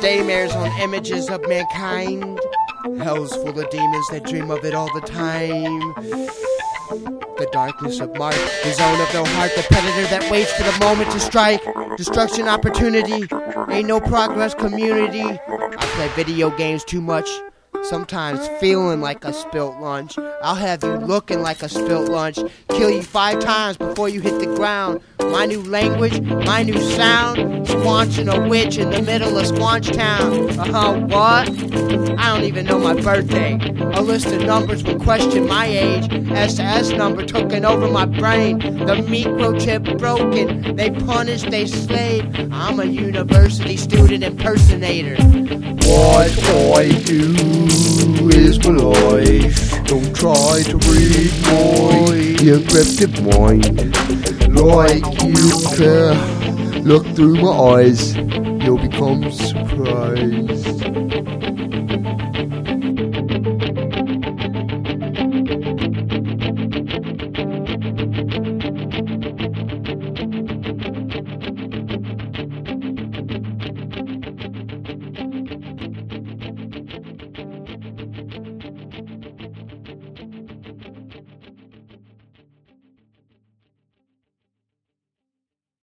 daymares on images of mankind. Hell's full of demons that dream of it all the time. The darkness of Mars, the zone of no heart, the predator that waits for the moment to strike. Destruction opportunity, ain't no progress community. I play video games too much. Sometimes feeling like a spilt lunch. I'll have you looking like a spilt lunch. Kill you five times before you hit the ground. My new language, my new sound. Squanching a witch in the middle of Squanch Town. Uh huh, what? I don't even know my birthday. A list of numbers would question my age. SS number taking over my brain. The microchip broken. They punish, they slave. I'm a university student impersonator. What I do is my life. Don't try to read my encrypted mind. Like you care, look through my eyes. You'll become surprised.